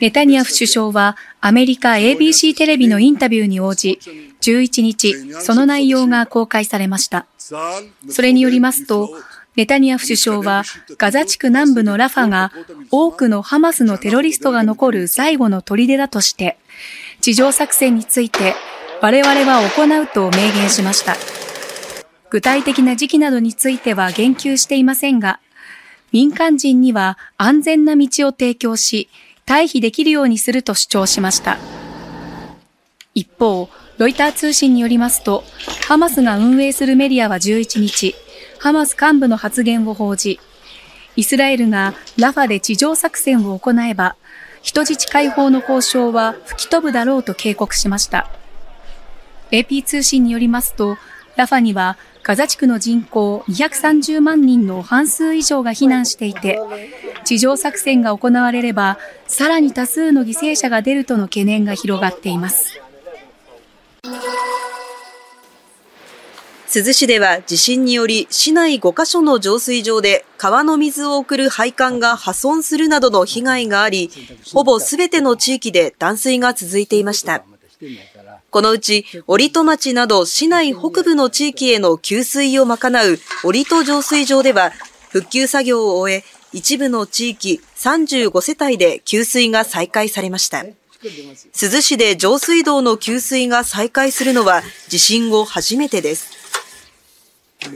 ネタニヤフ首相はアメリカ ABC テレビのインタビューに応じ、11日、その内容が公開されました。それによりますと、ネタニヤフ首相はガザ地区南部のラファが多くのハマスのテロリストが残る最後の砦だとして、地上作戦について我々は行うと明言しました。具体的な時期などについては言及していませんが、民間人には安全な道を提供し、退避できるようにすると主張しました。一方、ロイター通信によりますと、ハマスが運営するメディアは11日、ハマス幹部の発言を報じ、イスラエルがラファで地上作戦を行えば、人質解放の交渉は吹き飛ぶだろうと警告しました。AP 通信によりますと、ラファにはガザ地区の人口230万人の半数以上が避難していて、地上作戦が行われれば、さらに多数の犠牲者が出るとの懸念が広がっています。珠洲市では地震により市内5カ所の浄水場で川の水を送る配管が破損するなどの被害があり、ほぼすべての地域で断水が続いていました。このうち、折戸町など市内北部の地域への給水を賄う折戸浄水場では、復旧作業を終え、一部の地域35世帯で給水が再開されました。珠洲市で上水道の給水が再開するのは地震後初めてです。そ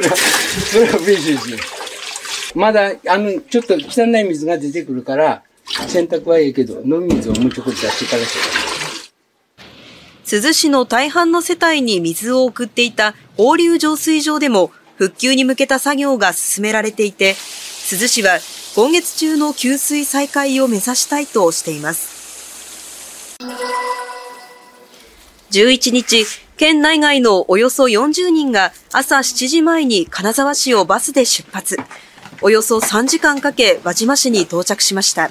れは、それは嬉しいですよ。まだ、あの、ちょっと汚い水が出てくるから、洗濯はいいけど、飲み水をもうちょっと出してから珠洲市の大半の世帯に水を送っていた放流浄水場でも復旧に向けた作業が進められていて、珠洲市は今月中の給水再開を目指したいとしています。11日、県内外のおよそ40人が朝7時前に金沢市をバスで出発。およそ3時間かけ輪島市に到着しました。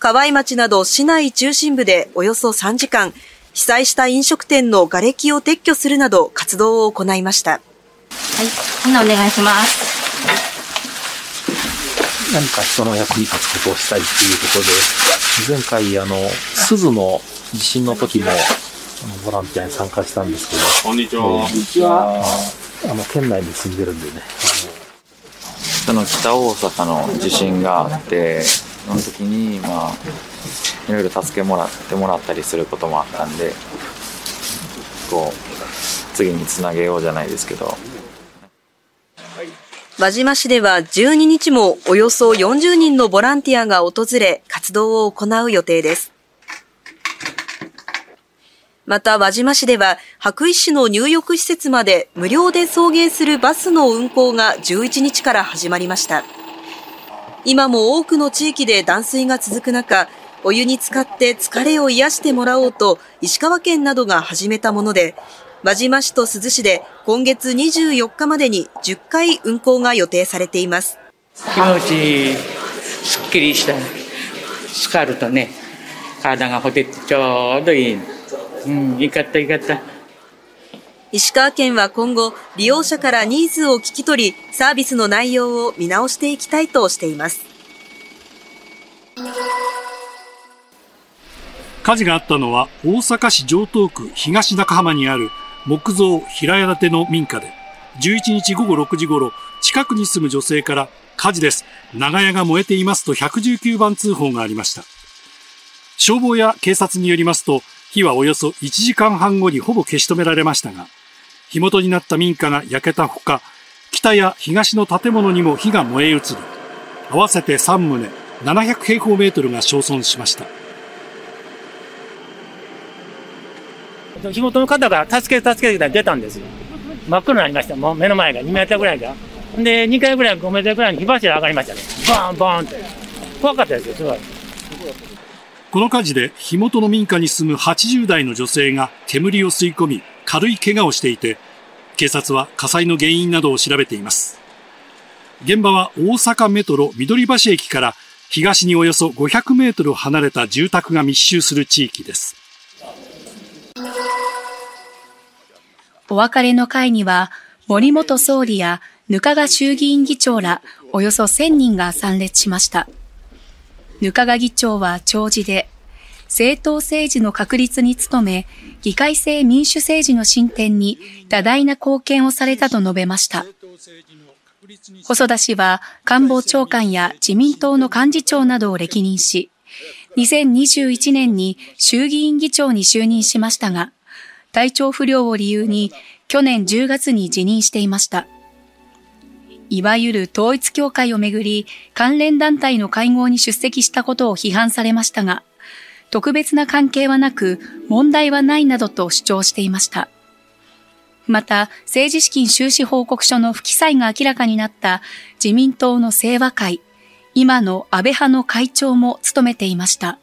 河合町など市内中心部でおよそ3時間、被災した飲食店の瓦礫を撤去するなど活動を行いました。はい、みんなお願いします。何か人の役に立つことをしたいっていうことで、前回、あの、鈴の地震の時も、ボランティアに参加したんですけど。こんにちは。こんにちは。あの、県内に住んでるんでね。その北大阪の地震があって、その時に、まあ、いろいろ助けもらってもらったりすることもあったんで、こう、次につなげようじゃないですけど。輪島市では12日もおよそ40人のボランティアが訪れ活動を行う予定です。また輪島市では白衣市の入浴施設まで無料で送迎するバスの運行が11日から始まりました。今も多くの地域で断水が続く中、お湯に浸かって疲れを癒してもらおうと石川県などが始めたもので、輪島市と珠洲市で今月24日までに10回運行が予定されています。気持ちすっきりした。スカルとね、体がほてってちょうどいい。うん、よかったよかった。石川県は今後、利用者からニーズを聞き取り、サービスの内容を見直していきたいとしています。火事があったのは大阪市城東区東中浜にある木造平屋建ての民家で、11日午後6時頃、近くに住む女性から火事です。長屋が燃えていますと119番通報がありました。消防や警察によりますと、火はおよそ1時間半後にほぼ消し止められましたが、火元になった民家が焼けたほか、北や東の建物にも火が燃え移り、合わせて3棟、700平方メートルが焼損しました。火元の方が助け助けて出たんですよ。真っ黒になりました。もう目の前が2メートルぐらいが。で、2回ぐらい、5メートルぐらいに火柱上がりましたね。バーンバーンって。怖かったですよ、すごい。この火事で火元の民家に住む80代の女性が煙を吸い込み軽い怪我をしていて警察は火災の原因などを調べています現場は大阪メトロ緑橋駅から東におよそ500メートル離れた住宅が密集する地域ですお別れの会には森元総理や額賀衆議院議長らおよそ1000人が参列しました。額賀議長は長寿で、政党政治の確立に努め、議会制民主政治の進展に多大な貢献をされたと述べました。細田氏は官房長官や自民党の幹事長などを歴任し、2021年に衆議院議長に就任しましたが、体調不良を理由に去年10月に辞任していました。いわゆる統一協会をめぐり、関連団体の会合に出席したことを批判されましたが、特別な関係はなく、問題はないなどと主張していました。また、政治資金収支報告書の不記載が明らかになった自民党の清和会、今の安倍派の会長も務めていました。